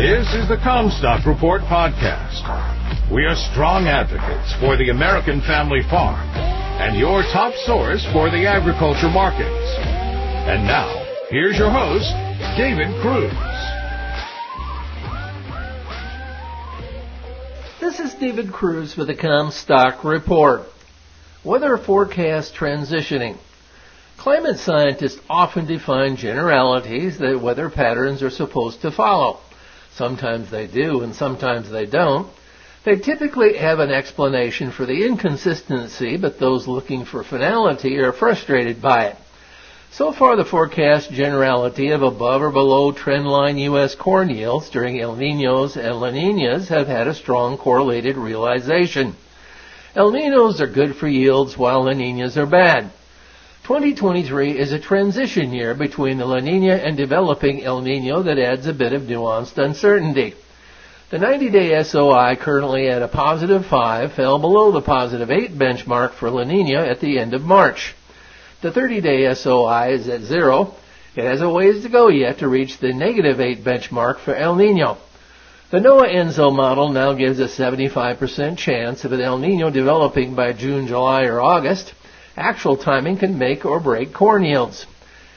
This is the Commstock Report podcast. We are strong advocates for the American family farm and your top source for the agriculture markets. And now, here's your host, David Kruse. This is David Kruse with the Commstock Report. Weather forecast transitioning. Climate scientists often define generalities that weather patterns are supposed to follow. Sometimes they do and sometimes they don't. They typically have an explanation for the inconsistency, but those looking for finality are frustrated by it. So far, the forecast generality of above or below trendline U.S. corn yields during El Ninos and La Ninas have had a strong correlated realization. El Ninos are good for yields while La Ninas are bad. 2023 is a transition year between the La Nina and developing El Nino that adds a bit of nuanced uncertainty. The 90-day SOI currently at a positive 5 fell below the positive 8 benchmark for La Nina at the end of March. The 30-day SOI is at 0. It has a ways to go yet to reach the negative 8 benchmark for El Nino. The NOAA ENSO model now gives a 75% chance of an El Nino developing by June, July, or August. Actual timing can make or break corn yields.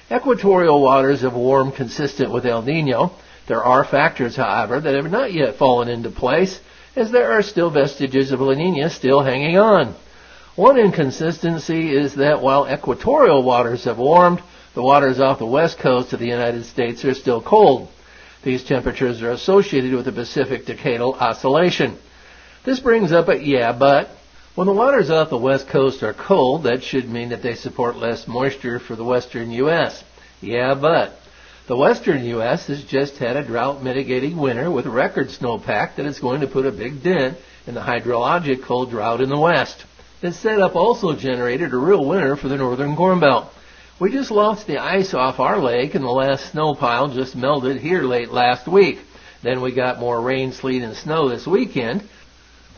Equatorial waters have warmed consistent with El Nino. There are factors, however, that have not yet fallen into place, as there are still vestiges of La Nina still hanging on. One inconsistency is that while equatorial waters have warmed, the waters off the west coast of the United States are still cold. These temperatures are associated with the Pacific Decadal Oscillation. This brings up a yeah, but when the waters off the west coast are cold, that should mean that they support less moisture for the western U.S. Yeah, but the western U.S. has just had a drought mitigating winter with record snowpack that is going to put a big dent in the hydrological drought in the west. This setup also generated a real winter for the northern Corn Belt. We just lost the ice off our lake and the last snow pile just melted here late last week. Then we got more rain, sleet, and snow this weekend.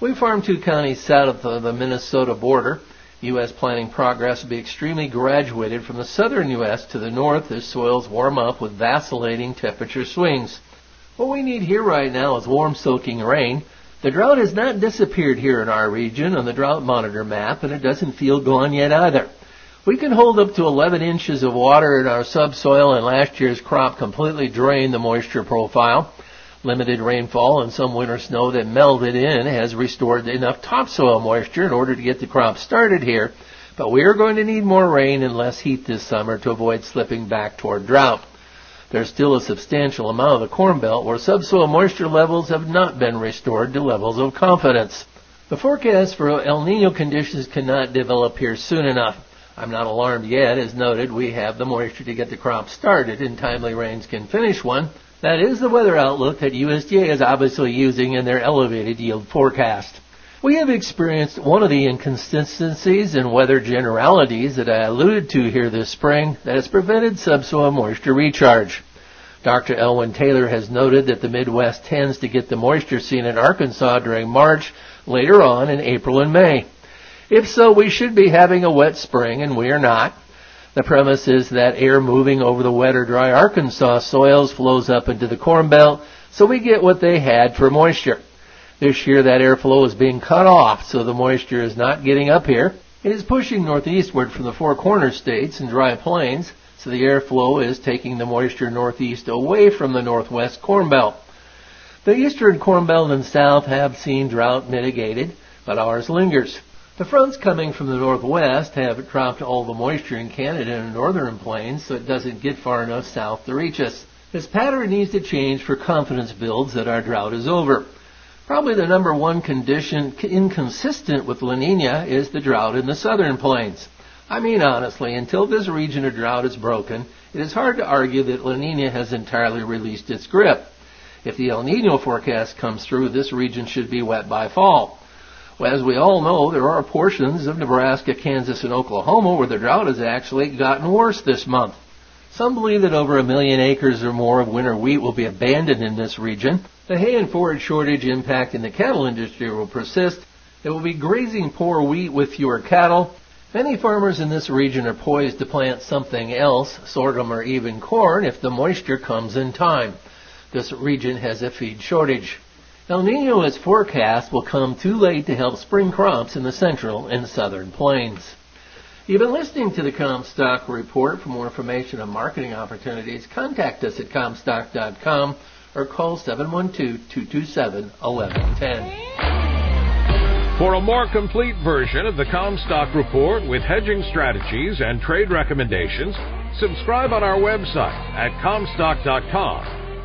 We farm two counties south of the Minnesota border. U.S. planting progress will be extremely graduated from the southern U.S. to the north as soils warm up with vacillating temperature swings. What we need here right now is warm soaking rain. The drought has not disappeared here in our region on the drought monitor map and it doesn't feel gone yet either. We can hold up to 11 inches of water in our subsoil and last year's crop completely drained the moisture profile. Limited rainfall and some winter snow that melted in has restored enough topsoil moisture in order to get the crop started here, but we are going to need more rain and less heat this summer to avoid slipping back toward drought. There's still a substantial amount of the Corn Belt where subsoil moisture levels have not been restored to levels of confidence. The forecast for El Nino conditions cannot develop here soon enough. I'm not alarmed yet. As noted, we have the moisture to get the crop started and timely rains can finish one. That is the weather outlook that USDA is obviously using in their elevated yield forecast. We have experienced one of the inconsistencies in weather generalities that I alluded to here this spring that has prevented subsoil moisture recharge. Dr. Elwynn Taylor has noted that the Midwest tends to get the moisture seen in Arkansas during March, later on in April and May. If so, we should be having a wet spring, and we are not. The premise is that air moving over the wet or dry Arkansas soils flows up into the Corn Belt, so we get what they had for moisture. This year that airflow is being cut off, so the moisture is not getting up here. It is pushing northeastward from the Four Corner states and dry plains, so the airflow is taking the moisture northeast away from the northwest Corn Belt. The eastern Corn Belt and south have seen drought mitigated, but ours lingers. The fronts coming from the northwest have dropped all the moisture in Canada and northern plains, so it doesn't get far enough south to reach us. This pattern needs to change for confidence builds that our drought is over. Probably the number one condition inconsistent with La Nina is the drought in the southern plains. I mean honestly, until this region of drought is broken, it is hard to argue that La Nina has entirely released its grip. If the El Nino forecast comes through, this region should be wet by fall. Well, as we all know, there are portions of Nebraska, Kansas, and Oklahoma where the drought has actually gotten worse this month. Some believe that over a million acres or more of winter wheat will be abandoned in this region. The hay and forage shortage impacting the cattle industry will persist. There will be grazing poor wheat with fewer cattle. Many farmers in this region are poised to plant something else, sorghum or even corn, if the moisture comes in time. This region has a feed shortage. El Nino forecast will come too late to help spring crops in the central and southern plains. You've been listening to the Commstock Report. For more information on marketing opportunities, contact us at Commstock.com or call 712-227-1110. For a more complete version of the Commstock Report with hedging strategies and trade recommendations, subscribe on our website at Commstock.com